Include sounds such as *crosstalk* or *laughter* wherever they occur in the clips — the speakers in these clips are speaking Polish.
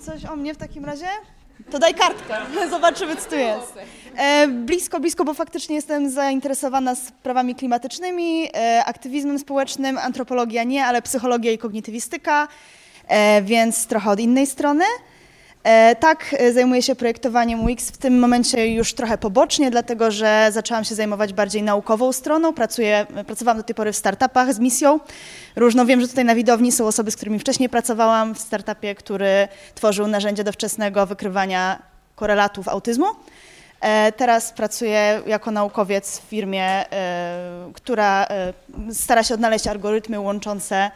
Coś o mnie w takim razie? To daj kartkę, *laughs* zobaczymy co tu jest. E, blisko, blisko, bo faktycznie jestem zainteresowana sprawami klimatycznymi, e, aktywizmem społecznym, antropologia nie, ale psychologia i kognitywistyka, e, więc trochę od innej strony. E, tak, e, zajmuję się projektowaniem UX w tym momencie już trochę pobocznie, dlatego że zaczęłam się zajmować bardziej naukową stroną. Pracuję, pracowałam do tej pory w startupach z misją różną. Wiem, że tutaj na widowni są osoby, z którymi wcześniej pracowałam w startupie, który tworzył narzędzie do wczesnego wykrywania korelatów autyzmu. E, Teraz pracuję jako naukowiec w firmie, e, która e, stara się odnaleźć algorytmy łączące e,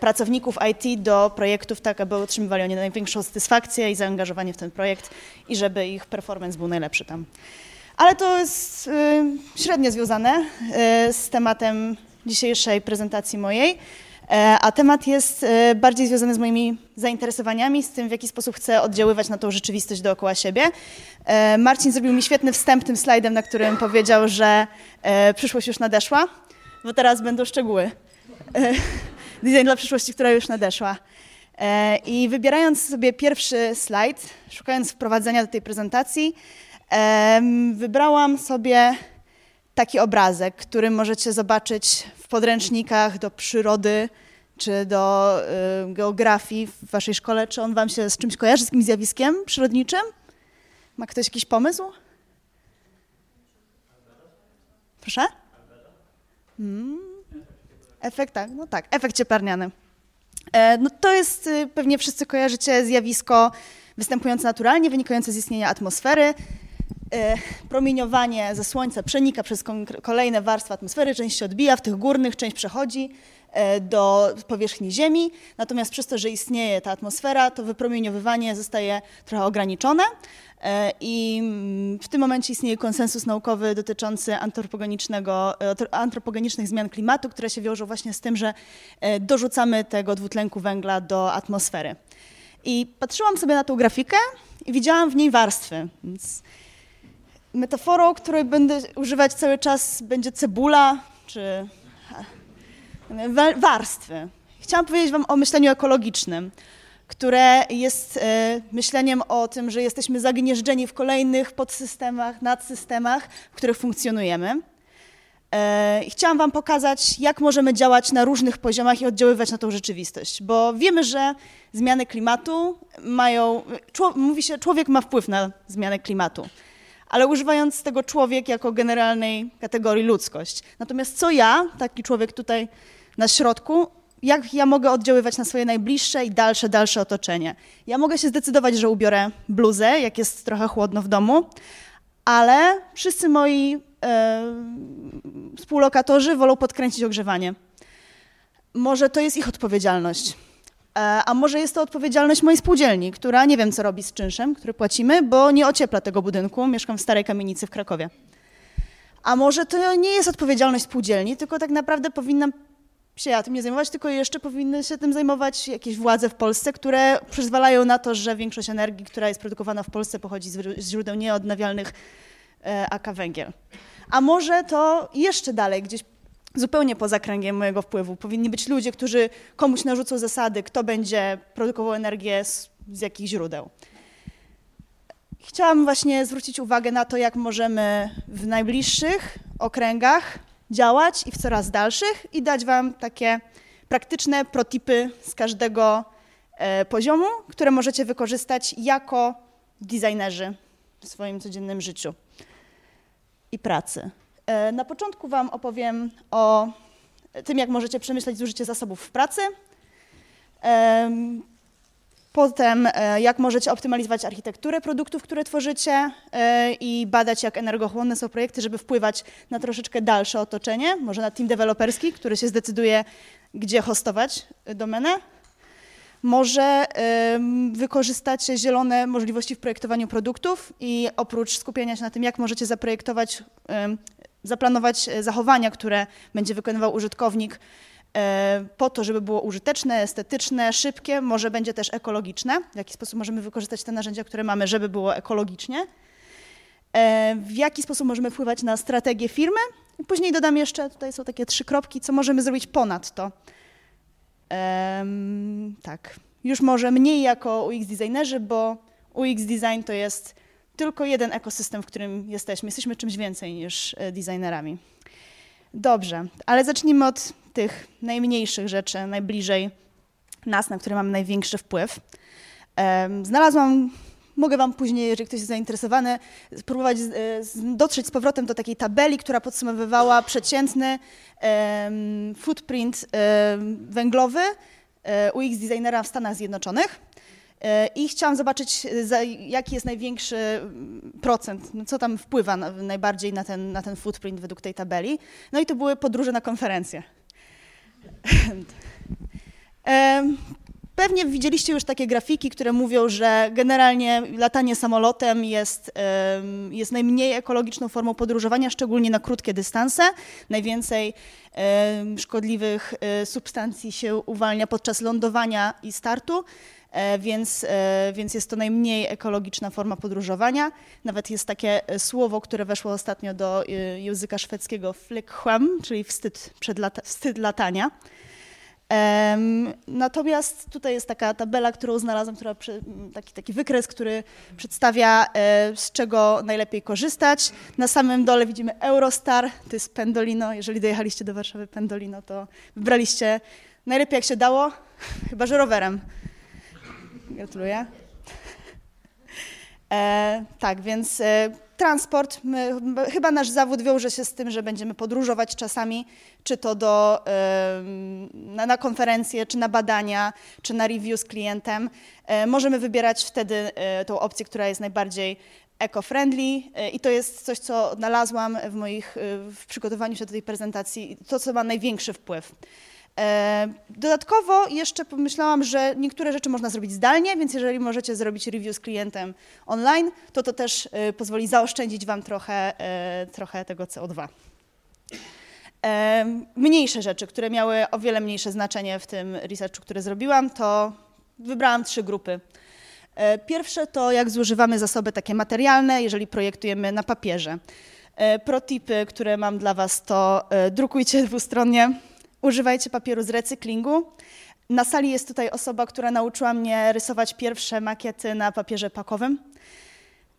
pracowników IT do projektów, tak aby otrzymywali oni największą satysfakcję i zaangażowanie w ten projekt i żeby ich performance był najlepszy tam. Ale to jest y, średnio związane y, z tematem dzisiejszej prezentacji mojej, e, a temat jest y, bardziej związany z moimi zainteresowaniami, z tym, w jaki sposób chcę oddziaływać na tą rzeczywistość dookoła siebie. E, Marcin zrobił mi świetny wstęp tym slajdem, na którym powiedział, że e, przyszłość już nadeszła, bo teraz będą szczegóły. Design dla przyszłości, która już nadeszła. E, I wybierając sobie pierwszy slajd, szukając wprowadzenia do tej prezentacji, wybrałam sobie taki obrazek, który możecie zobaczyć w podręcznikach do przyrody czy do geografii w waszej szkole. Czy on wam się z czymś kojarzy, z jakimś zjawiskiem przyrodniczym? Ma ktoś jakiś pomysł? Proszę? Mm. Efekt, tak, no tak, efekt cieplarniany. E, No to jest, y, pewnie wszyscy kojarzycie zjawisko występujące naturalnie, wynikające z istnienia atmosfery. E, Promieniowanie ze Słońca przenika przez kolejne warstwy atmosfery, część się odbija, w tych górnych część przechodzi e, do powierzchni Ziemi. Natomiast przez to, że istnieje ta atmosfera, to wypromieniowywanie zostaje trochę ograniczone. E, I mm, w tym momencie istnieje konsensus naukowy dotyczący antropogenicznego, antro- antropogenicznych zmian klimatu, które się wiążą właśnie z tym, że dorzucamy tego dwutlenku węgla do atmosfery. I patrzyłam sobie na tą grafikę i widziałam w niej warstwy. Więc metaforą, której będę używać cały czas, będzie cebula czy wa- warstwy. Chciałam powiedzieć Wam o myśleniu ekologicznym, które jest e, myśleniem o tym, że jesteśmy zagnieżdżeni w kolejnych podsystemach, nadsystemach, w których funkcjonujemy. E, chciałam Wam pokazać, jak możemy działać na różnych poziomach i oddziaływać na tą rzeczywistość, bo wiemy, że zmiany klimatu mają. Mówi się, człowiek ma wpływ na zmianę klimatu, ale używając tego człowiek jako generalnej kategorii ludzkość. Natomiast co ja, taki człowiek tutaj na środku, jak ja mogę oddziaływać na swoje najbliższe i dalsze, dalsze otoczenie? Ja mogę się zdecydować, że ubiorę bluzę, jak jest trochę chłodno w domu, ale wszyscy moi e, współlokatorzy wolą podkręcić ogrzewanie. Może to jest ich odpowiedzialność. E, A może jest to odpowiedzialność mojej spółdzielni, która nie wiem, co robi z czynszem, który płacimy, bo nie ociepla tego budynku. Mieszkam w starej kamienicy w Krakowie. A może to nie jest odpowiedzialność spółdzielni, tylko tak naprawdę powinna się ja tym nie zajmować, tylko jeszcze powinny się tym zajmować jakieś władze w Polsce, które przyzwalają na to, że większość energii, która jest produkowana w Polsce, pochodzi z źródeł nieodnawialnych, e, aka węgiel. A może to jeszcze dalej, gdzieś zupełnie poza kręgiem mojego wpływu. Powinni być ludzie, którzy komuś narzucą zasady, kto będzie produkował energię z, z jakich źródeł. Chciałam właśnie zwrócić uwagę na to, jak możemy w najbliższych okręgach działać i w coraz dalszych i dać Wam takie praktyczne protipy z każdego e, poziomu, które możecie wykorzystać jako designerzy w swoim codziennym życiu i pracy. E, Na początku Wam opowiem o tym, jak możecie przemyśleć zużycie zasobów w pracy. Em, Potem, e, jak możecie optymalizować architekturę produktów, które tworzycie e, i badać, jak energochłonne są projekty, żeby wpływać na troszeczkę dalsze otoczenie, może na team deweloperski, który się zdecyduje, gdzie hostować domenę. Może wykorzystacie zielone możliwości w projektowaniu produktów i oprócz skupienia się na tym, jak możecie zaprojektować, zaplanować e, zachowania, które będzie wykonywał użytkownik, e, po to, żeby było użyteczne, estetyczne, szybkie, może będzie też ekologiczne. W jaki sposób możemy wykorzystać te narzędzia, które mamy, żeby było ekologicznie. E, W jaki sposób możemy wpływać na strategię firmy. Później dodam jeszcze, tutaj są takie trzy kropki, co możemy zrobić ponad to. Em, tak, już może mniej jako UX designerzy, bo UX design to jest tylko jeden ekosystem, w którym jesteśmy. Jesteśmy czymś więcej niż e, designerami. Dobrze, ale zacznijmy od tych najmniejszych rzeczy, najbliżej nas, na które mamy największy wpływ. Znalazłam, mogę Wam później, jeżeli ktoś jest zainteresowany, spróbować dotrzeć z powrotem do takiej tabeli, która podsumowywała przeciętny footprint węglowy e, UX designera w Stanach Zjednoczonych. I chciałam zobaczyć, jaki jest największy procent, no co tam wpływa na, najbardziej na ten, na ten footprint według tej tabeli. No i to były podróże na konferencje. *laughs* Pewnie widzieliście już takie grafiki, które mówią, że generalnie latanie samolotem jest, jest najmniej ekologiczną formą podróżowania, szczególnie na krótkie dystanse. Najwięcej szkodliwych e, substancji się uwalnia podczas lądowania i startu. E, więc, e, więc jest to najmniej ekologiczna forma podróżowania. Nawet jest takie e, słowo, które weszło ostatnio do języka szwedzkiego flickcham, czyli wstyd, przed wstyd latania. Natomiast tutaj jest taka tabela, którą znalazłam, która taki, taki wykres, który przedstawia z czego najlepiej korzystać. Na samym dole widzimy Eurostar, to jest Pendolino. Jeżeli dojechaliście do Warszawy Pendolino, to wybraliście najlepiej jak się dało, chyba że rowerem. Gratuluję. E, tak, więc e, transport, my, chyba nasz zawód wiąże się z tym, że będziemy podróżować czasami, czy to do, e, na, na konferencje, czy na badania, czy na review z klientem. E, możemy wybierać wtedy e, tą opcję, która jest najbardziej eco-friendly e, i to jest coś, co odnalazłam w moich, w przygotowaniu się do tej prezentacji, to, co ma największy wpływ. E, dodatkowo jeszcze pomyślałam, że niektóre rzeczy można zrobić zdalnie, więc jeżeli możecie zrobić review z klientem online, to to też e, pozwoli zaoszczędzić Wam trochę, e, trochę tego CO2. Mniejsze rzeczy, które miały o wiele mniejsze znaczenie w tym researchu, który zrobiłam, to wybrałam trzy grupy. Pierwsze to jak zużywamy zasoby takie materialne, jeżeli projektujemy na papierze. Protipy, które mam dla Was to drukujcie dwustronnie, Używajcie papieru z recyklingu. Na sali jest tutaj osoba, która nauczyła mnie rysować pierwsze makiety na papierze pakowym,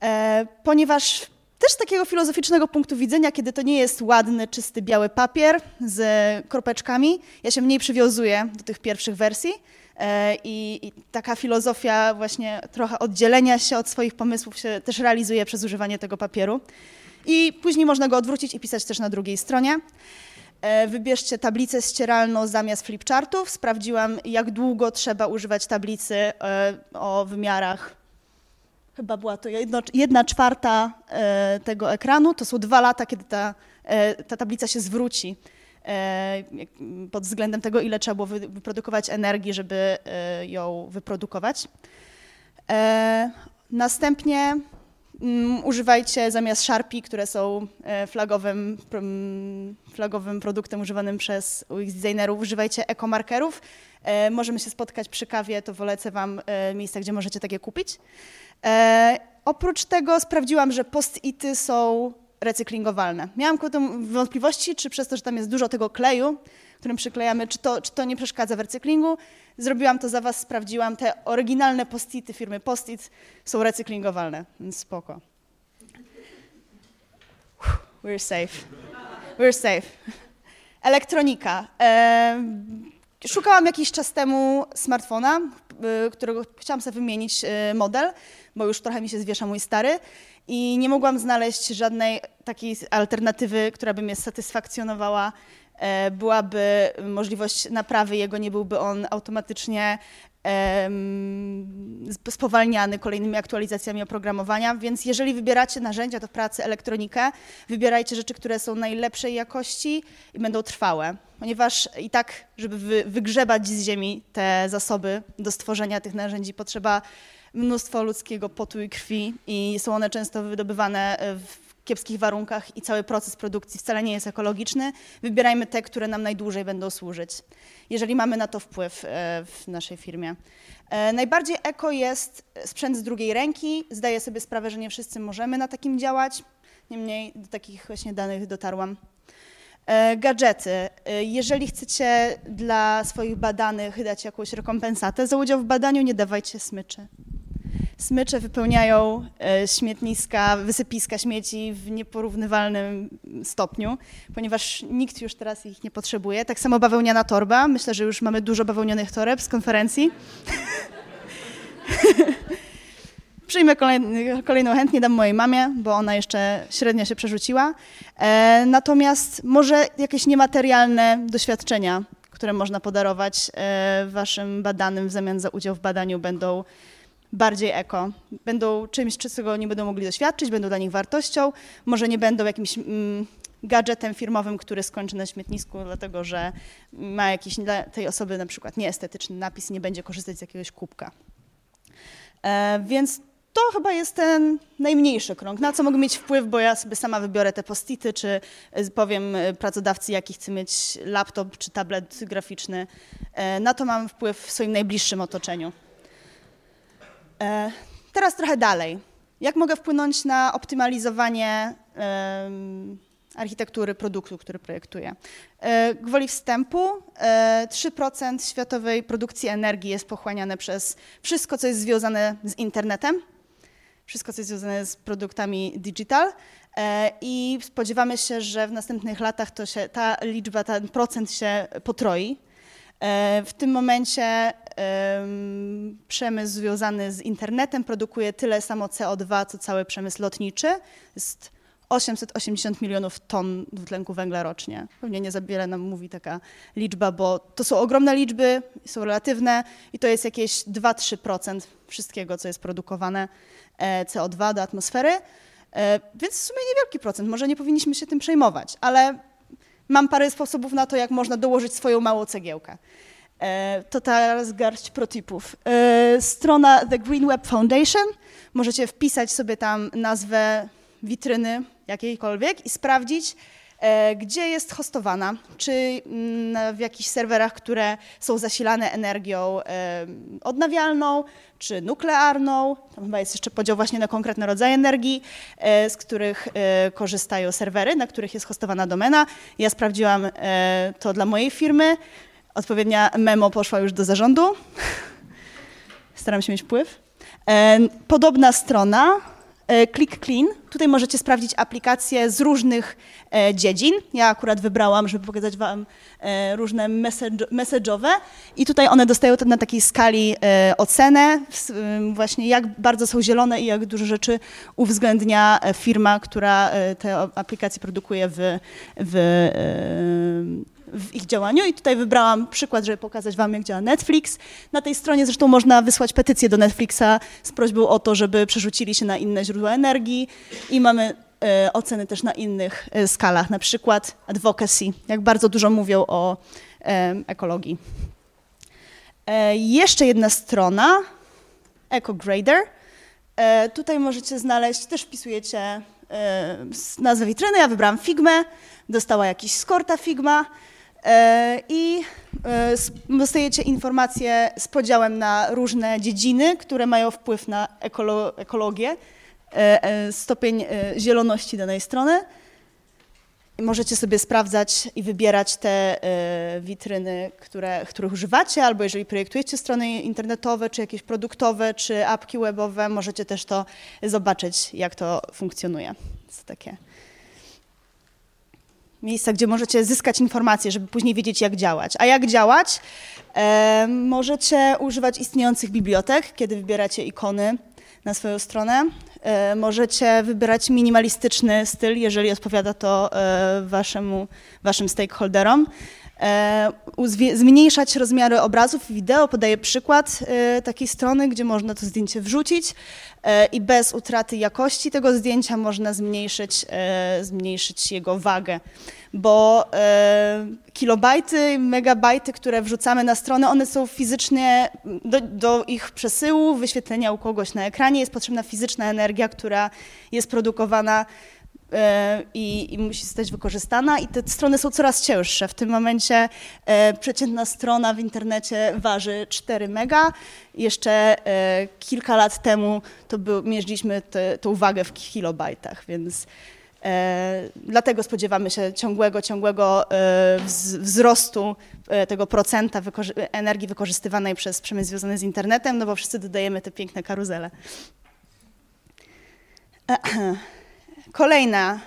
e, ponieważ też z takiego filozoficznego punktu widzenia, kiedy to nie jest ładny, czysty, biały papier z kropeczkami, ja się mniej przywiązuję do tych pierwszych wersji. E, I, I, taka filozofia właśnie trochę oddzielenia się od swoich pomysłów się też realizuje przez używanie tego papieru. I później można go odwrócić i pisać też na drugiej stronie. E, wybierzcie tablicę ścieralną zamiast flipchartów. Sprawdziłam, jak długo trzeba używać tablicy e, o wymiarach. Chyba była to jedno, jedna czwarta e, tego ekranu. To są dwa lata, kiedy ta, ta tablica się zwróci pod względem tego, ile trzeba było wyprodukować energii, żeby ją wyprodukować. Następnie używajcie zamiast Sharpie, które są e, flagowym, flagowym produktem używanym przez UX designerów, używajcie ekomarkerów. E, możemy się spotkać przy kawie, to polecę Wam e, miejsca, gdzie możecie takie kupić. Oprócz tego sprawdziłam, że post-ity są recyklingowalne. Miałam wątpliwości, czy przez to, że tam jest dużo tego kleju, którym przyklejamy, czy to, czy to nie przeszkadza w recyklingu. Zrobiłam to za Was, sprawdziłam. Te oryginalne post-ity firmy Post-it są recyklingowalne, więc spoko. We're safe. We're safe. Elektronika. Szukałam jakiś czas temu smartfona, y, którego chciałam sobie wymienić y, model, bo już trochę mi się zwiesza mój stary i nie mogłam znaleźć żadnej takiej alternatywy, która by mnie satysfakcjonowała E, byłaby możliwość naprawy jego, nie byłby on automatycznie spowalniany kolejnymi aktualizacjami oprogramowania, więc jeżeli wybieracie narzędzia do pracy elektronikę, wybierajcie rzeczy, które są najlepszej jakości i będą trwałe, ponieważ i tak, żeby wygrzebać z ziemi te zasoby do stworzenia tych narzędzi, potrzeba mnóstwo ludzkiego potu i krwi i są one często wydobywane w kiepskich warunkach i cały proces produkcji wcale nie jest ekologiczny, wybierajmy te, które nam najdłużej będą służyć, jeżeli mamy na to wpływ e, w naszej firmie. E, najbardziej eko jest sprzęt z drugiej ręki. Zdaję sobie sprawę, że nie wszyscy możemy na takim działać, niemniej do takich właśnie danych dotarłam. E, gadżety. Jeżeli chcecie dla swoich badanych dać jakąś rekompensatę za udział w badaniu, nie dawajcie smyczy. Smycze wypełniają e, śmietniska, wysypiska śmieci w nieporównywalnym stopniu, ponieważ nikt już teraz ich nie potrzebuje. Tak samo bawełniana torba. Myślę, że już mamy dużo bawełnionych toreb z konferencji. *laughs* Przyjmę kolejną chętnie, dam mojej mamie, bo ona jeszcze średnio się przerzuciła. E, natomiast może jakieś niematerialne doświadczenia, które można podarować e, waszym badanym w zamian za udział w badaniu będą bardziej eko. Będą czymś, czego oni będą mogli doświadczyć, będą dla nich wartością. Może nie będą jakimś mm, gadżetem firmowym, który skończy na śmietnisku, dlatego że ma jakiś dla tej osoby na przykład nieestetyczny napis nie będzie korzystać z jakiegoś kubka. E, więc to chyba jest ten najmniejszy krąg. Na co mogę mieć wpływ, bo ja sobie sama wybiorę te postity, czy e, powiem e, pracodawcy, jaki chcę mieć laptop czy tablet graficzny. E, na to mam wpływ w swoim najbliższym otoczeniu. Teraz trochę dalej. Jak mogę wpłynąć na optymalizowanie architektury produktu, który projektuję? Gwoli wstępu, 3% światowej produkcji energii jest pochłaniane przez wszystko, co jest związane z internetem wszystko, co jest związane z produktami digital. E, I spodziewamy się, że w następnych latach to się, ta liczba, ten procent się potroi. E, w tym momencie przemysł związany z internetem produkuje tyle samo CO2, co cały przemysł lotniczy. Jest 880 milionów ton dwutlenku węgla rocznie. Pewnie nie za wiele nam mówi taka liczba, bo to są ogromne liczby, są relatywne i to jest jakieś 2-3% wszystkiego, co jest produkowane E, CO2 do atmosfery, e, więc w sumie niewielki procent, może nie powinniśmy się tym przejmować, ale mam parę sposobów na to, jak można dołożyć swoją małą cegiełkę. E, to teraz garść protipów. Strona The Green Web Foundation, możecie wpisać sobie tam nazwę witryny jakiejkolwiek i sprawdzić, gdzie jest hostowana, czy mm, w jakichś serwerach, które są zasilane energią odnawialną, czy nuklearną. Tam chyba jest jeszcze podział właśnie na konkretne rodzaje energii, e, z których e, korzystają serwery, na których jest hostowana domena. Ja sprawdziłam e, to dla mojej firmy. Odpowiednia memo poszła już do zarządu. Staram się mieć wpływ. Podobna strona E, Click Clean. Tutaj możecie sprawdzić aplikacje z różnych e, dziedzin. Ja akurat wybrałam, żeby pokazać Wam e, różne message'owe i tutaj one dostają na takiej skali ocenę, właśnie jak bardzo są zielone i jak dużo rzeczy uwzględnia firma, która te aplikacje produkuje w, w w ich działaniu i tutaj wybrałam przykład, żeby pokazać wam, jak działa Netflix. Na tej stronie zresztą można wysłać petycję do Netflixa z prośbą o to, żeby przerzucili się na inne źródła energii i mamy e, oceny też na innych e, skalach, na przykład advocacy, jak bardzo dużo mówią o e, ekologii. E, jeszcze jedna strona, EcoGrader. E, tutaj możecie znaleźć, też wpisujecie e, nazwę witryny, ja wybrałam Figmę, dostała jakiś skorta Figma, i e, dostajecie informacje z podziałem na różne dziedziny, które mają wpływ na ekolo ekologię, e, stopień zieloności danej strony. Możecie sobie sprawdzać i wybierać te witryny, które, których używacie, albo jeżeli projektujecie strony internetowe, czy jakieś produktowe, czy apki webowe, możecie też to zobaczyć, jak to funkcjonuje. Jest takie miejsca, gdzie możecie zyskać informacje, żeby później wiedzieć, jak działać. A jak działać? E, możecie używać istniejących bibliotek, kiedy wybieracie ikony na swoją stronę. E, możecie wybierać minimalistyczny styl, jeżeli odpowiada to e, waszemu, waszym stakeholderom. E, zmniejszać rozmiary obrazów wideo. Podaję przykład e, takiej strony, gdzie można to zdjęcie wrzucić e, i bez utraty jakości tego zdjęcia można zmniejszyć, zmniejszyć jego wagę, bo kilobajty, megabajty, które wrzucamy na stronę, one są fizycznie, do, do ich przesyłu, wyświetlenia u kogoś na ekranie jest potrzebna fizyczna energia, która jest produkowana i, i, musi zostać wykorzystana i te strony są coraz cięższe. W tym momencie e, przeciętna strona w internecie waży 4 mega. Jeszcze e, kilka lat temu to był, mierzyliśmy tę wagę w kilobajtach, więc Dlatego spodziewamy się ciągłego, ciągłego wzrostu tego procenta energii wykorzystywanej przez przemysł związany z internetem, no bo wszyscy dodajemy te piękne karuzele. *clears throat* Kolejna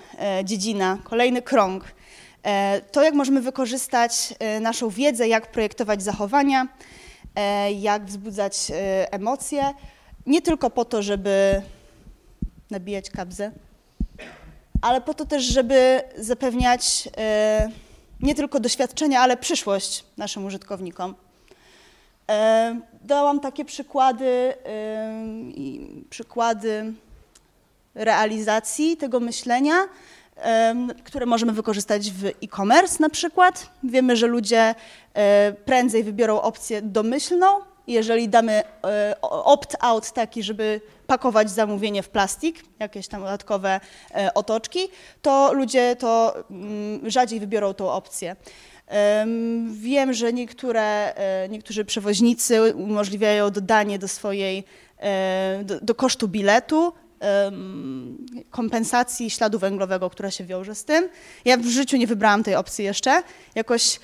dziedzina, kolejny krąg to, jak możemy wykorzystać naszą wiedzę, jak projektować zachowania, jak wzbudzać emocje, nie tylko po to, żeby nabijać kabzę, ale po to też, żeby zapewniać e, nie tylko doświadczenia, ale przyszłość naszym użytkownikom. E, dałam takie przykłady, przykłady realizacji tego myślenia, które możemy wykorzystać w e-commerce na przykład. Wiemy, że ludzie e, prędzej wybiorą opcję domyślną, jeżeli damy opt-out taki, żeby pakować zamówienie w plastik, jakieś tam dodatkowe e, otoczki, to ludzie to mm, rzadziej wybiorą tą opcję. Wiem, że niektóre, e, niektórzy przewoźnicy umożliwiają dodanie do swojej, e, do, do kosztu biletu kompensacji śladu węglowego, która się wiąże z tym. Ja w życiu nie wybrałam tej opcji jeszcze. Jakoś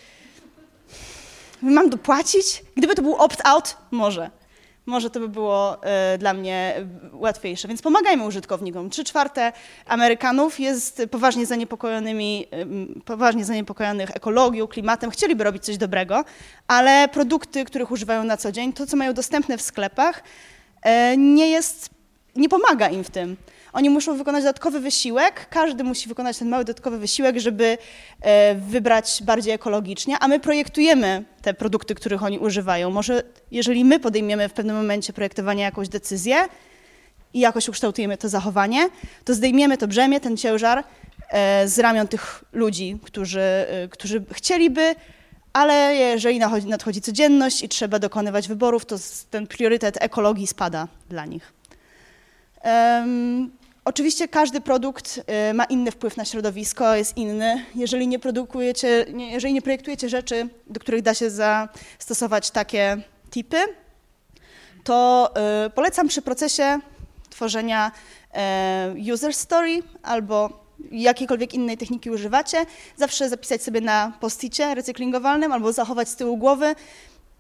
mam dopłacić? Gdyby to był opt-out, może może to by było e, dla mnie łatwiejsze. Więc pomagajmy użytkownikom. Trzy czwarte Amerykanów jest poważnie zaniepokojonymi, poważnie zaniepokojonych ekologią, klimatem, chcieliby robić coś dobrego, ale produkty, których używają na co dzień, to co mają dostępne w sklepach, e, nie jest, nie pomaga im w tym. Oni muszą wykonać dodatkowy wysiłek, każdy musi wykonać ten mały dodatkowy wysiłek, żeby e, wybrać bardziej ekologicznie, a my projektujemy te produkty, których oni używają. Może jeżeli my podejmiemy w pewnym momencie projektowania jakąś decyzję i jakoś ukształtujemy to zachowanie, to zdejmiemy to brzemię, ten ciężar e, z ramion tych ludzi, którzy, e, którzy chcieliby ale jeżeli nadchodzi codzienność i trzeba dokonywać wyborów, to ten priorytet ekologii spada dla nich. Oczywiście każdy produkt y, ma inny wpływ na środowisko, jest inny. Jeżeli nie produkujecie, jeżeli nie projektujecie rzeczy, do których da się zastosować takie tipy, to y, polecam przy procesie tworzenia y, user story albo jakiejkolwiek innej techniki używacie, zawsze zapisać sobie na posticie recyklingowalnym albo zachować z tyłu głowy,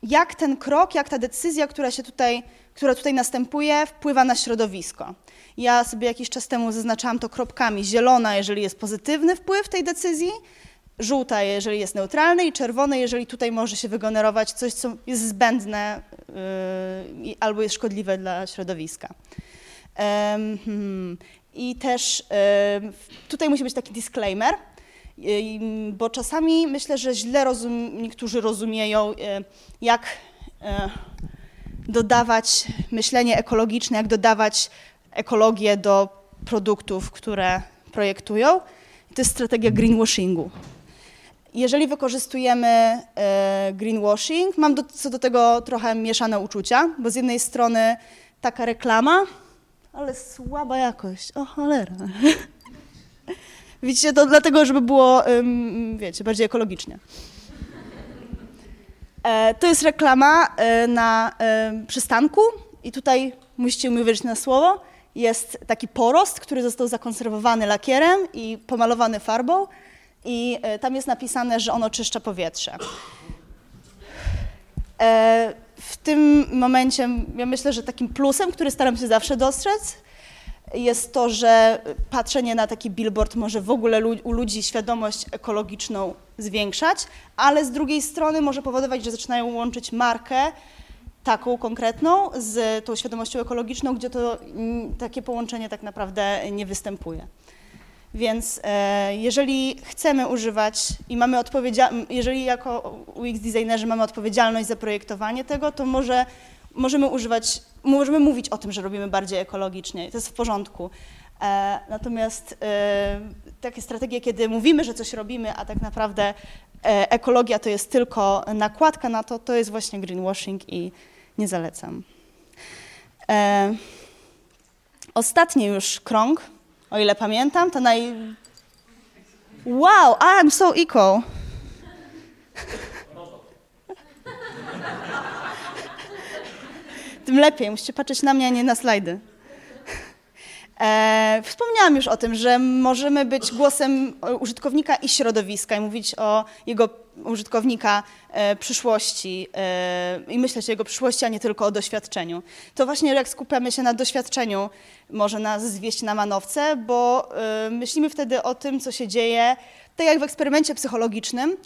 jak ten krok, jak ta decyzja, która się tutaj, która tutaj następuje, wpływa na środowisko. Ja sobie jakiś czas temu zaznaczałam to kropkami. Zielona, jeżeli jest pozytywny wpływ tej decyzji, żółta, jeżeli jest neutralny i czerwone, jeżeli tutaj może się wygenerować coś, co jest zbędne yy, albo jest szkodliwe dla środowiska. Hmm. I też tutaj musi być taki disclaimer, bo czasami myślę, że źle rozum niektórzy rozumieją, y, jak y, dodawać myślenie ekologiczne, jak dodawać ekologię do produktów, które projektują. to jest strategia greenwashingu. Jeżeli wykorzystujemy e, greenwashing, mam do, co do tego trochę mieszane uczucia, bo z jednej strony taka reklama, ale słaba jakość, o cholera. *laughs* Widzicie, to dlatego, żeby było, wiecie, bardziej ekologicznie. E, to jest reklama e, na przystanku i tutaj musicie mi uwierzyć na słowo jest taki porost, który został zakonserwowany lakierem i pomalowany farbą i e, tam jest napisane, że on oczyszcza powietrze. E, w tym momencie ja myślę, że takim plusem, który staram się zawsze dostrzec, jest to, że patrzenie na taki billboard może w ogóle u ludzi świadomość ekologiczną zwiększać, ale z drugiej strony może powodować, że zaczynają łączyć markę taką konkretną z tą świadomością ekologiczną, gdzie to takie połączenie tak naprawdę nie występuje. Więc e, jeżeli chcemy używać i mamy odpowiedzialność, jeżeli jako UX designerzy mamy odpowiedzialność za projektowanie tego, to może możemy używać, możemy mówić o tym, że robimy bardziej ekologicznie, to jest w porządku. E, natomiast e, takie strategie, kiedy mówimy, że coś robimy, a tak naprawdę ekologia to jest tylko nakładka na to, to jest właśnie greenwashing i nie zalecam. E, ostatni już krąg, o ile pamiętam, to naj... Wow, I'm so eco. Tym lepiej, musicie patrzeć na mnie, a nie na slajdy. E, wspomniałam już o tym, że możemy być głosem użytkownika i środowiska i mówić o jego użytkownika e, przyszłości e, i myśleć o jego przyszłości, a nie tylko o doświadczeniu. To właśnie jak skupiamy się na doświadczeniu, może nas zwieść na manowce, bo e, myślimy wtedy o tym, co się dzieje, tak jak w eksperymencie psychologicznym.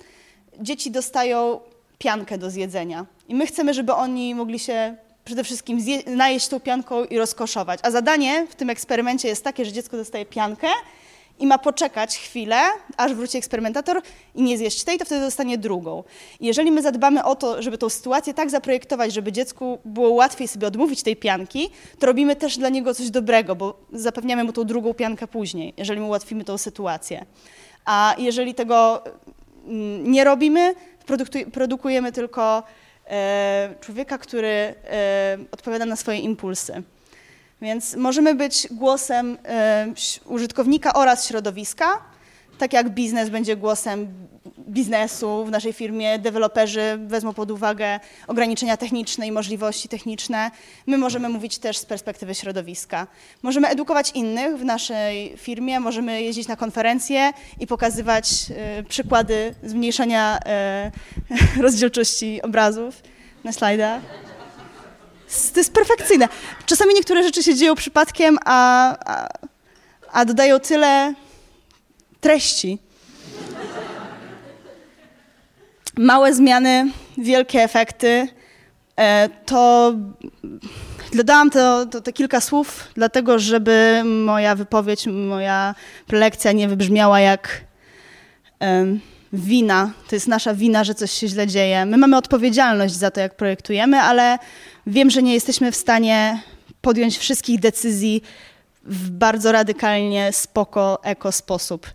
Dzieci dostają piankę do zjedzenia i my chcemy, żeby oni mogli się przede wszystkim najeść tą pianką i rozkoszować. A zadanie w tym eksperymencie jest takie, że dziecko dostaje piankę i ma poczekać chwilę, aż wróci eksperymentator i nie zjeść tej, to wtedy dostanie drugą. I jeżeli my zadbamy o to, żeby tą sytuację tak zaprojektować, żeby dziecku było łatwiej sobie odmówić tej pianki, to robimy też dla niego coś dobrego, bo zapewniamy mu tą drugą piankę później, jeżeli mu ułatwimy tą sytuację. A jeżeli tego mm, nie robimy, produkujemy tylko człowieka, który e, odpowiada na swoje impulsy. Więc możemy być głosem e, użytkownika oraz środowiska, tak jak biznes będzie głosem biznesu w naszej firmie, deweloperzy wezmą pod uwagę ograniczenia techniczne i możliwości techniczne. My możemy mówić też z perspektywy środowiska. Możemy edukować innych w naszej firmie, możemy jeździć na konferencje i pokazywać y, przykłady zmniejszania y, *laughs* rozdzielczości obrazów na slajdach. To jest perfekcyjne. Czasami niektóre rzeczy się dzieją przypadkiem, a, a, a dodają tyle treści. Małe zmiany, wielkie efekty. E, to dodałam to, to, to, kilka słów, dlatego żeby moja wypowiedź, moja prelekcja nie wybrzmiała jak wina. To jest nasza wina, że coś się źle dzieje. My mamy odpowiedzialność za to, jak projektujemy, ale wiem, że nie jesteśmy w stanie podjąć wszystkich decyzji w bardzo radykalnie spoko, eko sposób.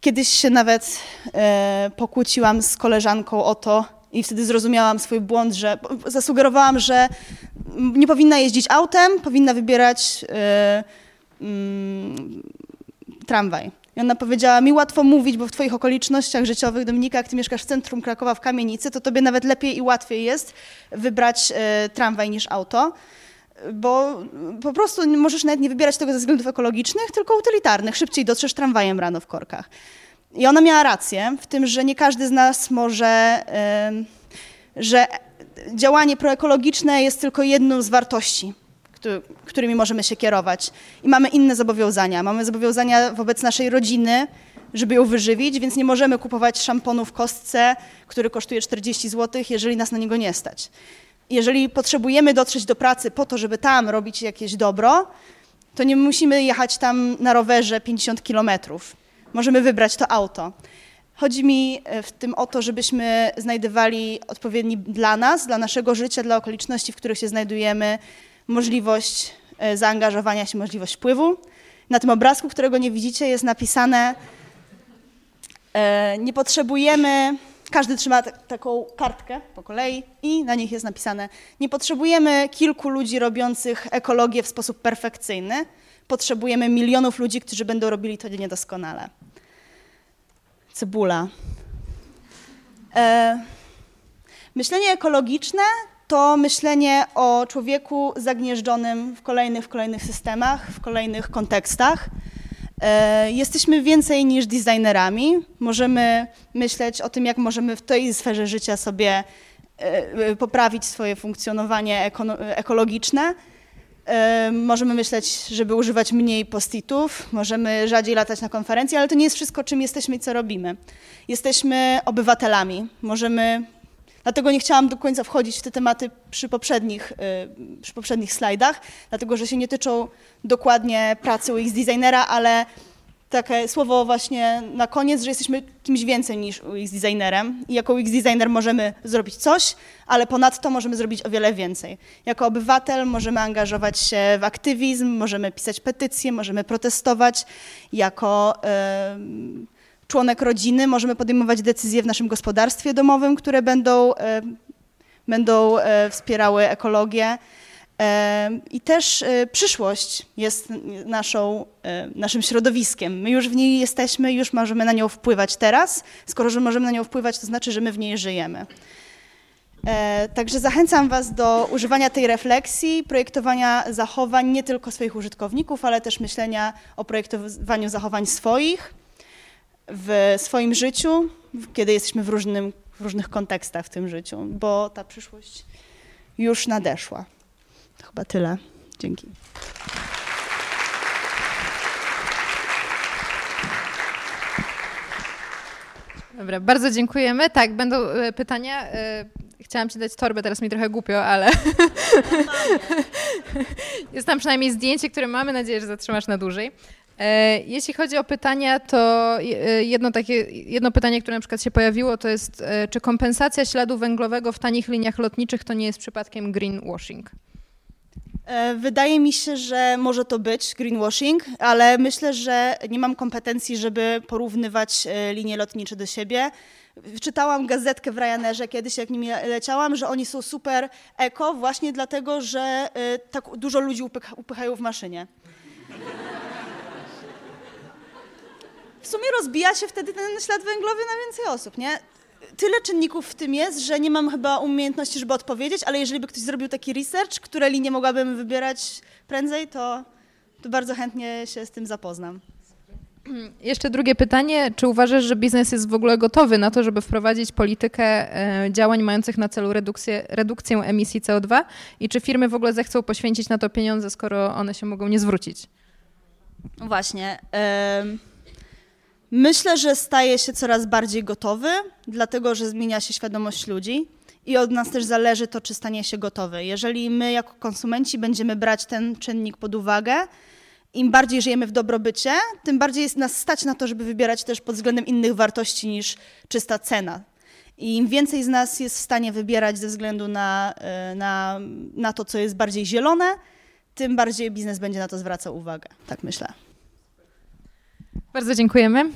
Kiedyś się nawet e, pokłóciłam z koleżanką o to i wtedy zrozumiałam swój błąd, że zasugerowałam, że nie powinna jeździć autem, powinna wybierać e, mm, tramwaj. I ona powiedziała, mi łatwo mówić, bo w twoich okolicznościach życiowych, Dominika, jak ty mieszkasz w centrum Krakowa w kamienicy, to tobie nawet lepiej i łatwiej jest wybrać e, tramwaj niż auto bo po prostu możesz nawet nie wybierać tego ze względów ekologicznych, tylko utylitarnych. Szybciej dotrzesz tramwajem rano w korkach. I ona miała rację w tym, że nie każdy z nas może, że działanie proekologiczne jest tylko jedną z wartości, którymi możemy się kierować. I mamy inne zobowiązania. Mamy zobowiązania wobec naszej rodziny, żeby ją wyżywić, więc nie możemy kupować szamponu w kostce, który kosztuje 40 zł, jeżeli nas na niego nie stać jeżeli potrzebujemy dotrzeć do pracy po to, żeby tam robić jakieś dobro, to nie musimy jechać tam na rowerze 50 kilometrów. Możemy wybrać to auto. Chodzi mi e, w tym o to, żebyśmy znajdowali odpowiedni dla nas, dla naszego życia, dla okoliczności, w których się znajdujemy, możliwość e, zaangażowania się, możliwość wpływu. Na tym obrazku, którego nie widzicie, jest napisane: e, Nie potrzebujemy każdy trzyma taką kartkę po kolei i na nich jest napisane: Nie potrzebujemy kilku ludzi robiących ekologię w sposób perfekcyjny, potrzebujemy milionów ludzi, którzy będą robili to niedoskonale. Cebula. E, myślenie ekologiczne to myślenie o człowieku zagnieżdżonym w kolejnych, w kolejnych systemach, w kolejnych kontekstach. E, jesteśmy więcej niż designerami. Możemy myśleć o tym, jak możemy w tej sferze życia sobie e, e, poprawić swoje funkcjonowanie ekologiczne. Możemy myśleć, żeby używać mniej postitów, możemy rzadziej latać na konferencje, ale to nie jest wszystko, czym jesteśmy i co robimy. Jesteśmy obywatelami. Możemy Dlatego nie chciałam do końca wchodzić w te tematy przy poprzednich, y, przy poprzednich slajdach, dlatego że się nie tyczą dokładnie pracy UX designera, ale takie słowo właśnie na koniec, że jesteśmy kimś więcej niż UX designerem i jako UX designer możemy zrobić coś, ale ponadto możemy zrobić o wiele więcej. Jako obywatel możemy angażować się w aktywizm, możemy pisać petycje, możemy protestować. Jako członek rodziny, możemy podejmować decyzje w naszym gospodarstwie domowym, które będą, e, będą e, wspierały ekologię. E, I też przyszłość jest naszą, naszym środowiskiem. My już w niej jesteśmy, już możemy na nią wpływać teraz. Skoro że możemy na nią wpływać, to znaczy, że my w niej żyjemy. Także zachęcam Was do używania tej refleksji, projektowania zachowań nie tylko swoich użytkowników, ale też myślenia o projektowaniu zachowań swoich w swoim życiu, kiedy jesteśmy w, różnym, w różnych kontekstach w tym życiu, bo ta przyszłość już nadeszła. To chyba tyle. Dzięki. Dobra, bardzo dziękujemy. Tak, będą e, pytania. E, chciałam ci dać torbę, teraz mi trochę głupio, ale *laughs* jest tam przynajmniej zdjęcie, które mamy nadzieję, że zatrzymasz na dłużej. E, jeśli chodzi o pytania, to jedno, takie, jedno pytanie, które na przykład się pojawiło, to jest, czy kompensacja śladu węglowego w tanich liniach lotniczych to nie jest przypadkiem greenwashing? E, wydaje mi się, że może to być greenwashing, ale myślę, że nie mam kompetencji, żeby porównywać e, linie lotnicze do siebie. Czytałam gazetkę w Ryanerze kiedyś, jak nimi leciałam, że oni są super eko właśnie dlatego, że e, tak dużo ludzi upycha, upychają w maszynie. W sumie rozbija się wtedy ten ślad węglowy na więcej osób, nie? tyle czynników w tym jest, że nie mam chyba umiejętności, żeby odpowiedzieć, ale jeżeli by ktoś zrobił taki research, które linie mogłabym wybierać prędzej, to, to bardzo chętnie się z tym zapoznam. *clears throat* Jeszcze drugie pytanie. Czy uważasz, że biznes jest w ogóle gotowy na to, żeby wprowadzić politykę e, działań mających na celu redukcję, redukcję emisji CO2? I czy firmy w ogóle zechcą poświęcić na to pieniądze, skoro one się mogą nie zwrócić? Właśnie. Myślę, że staje się coraz bardziej gotowy, dlatego że zmienia się świadomość ludzi i od nas też zależy to, czy stanie się gotowy. Jeżeli my jako konsumenci będziemy brać ten czynnik pod uwagę, im bardziej żyjemy w dobrobycie, tym bardziej jest nas stać na to, żeby wybierać też pod względem innych wartości niż czysta cena. I im więcej z nas jest w stanie wybierać ze względu na, e, na, na to, co jest bardziej zielone, tym bardziej biznes będzie na to zwracał uwagę. Tak myślę. Bardzo dziękujemy.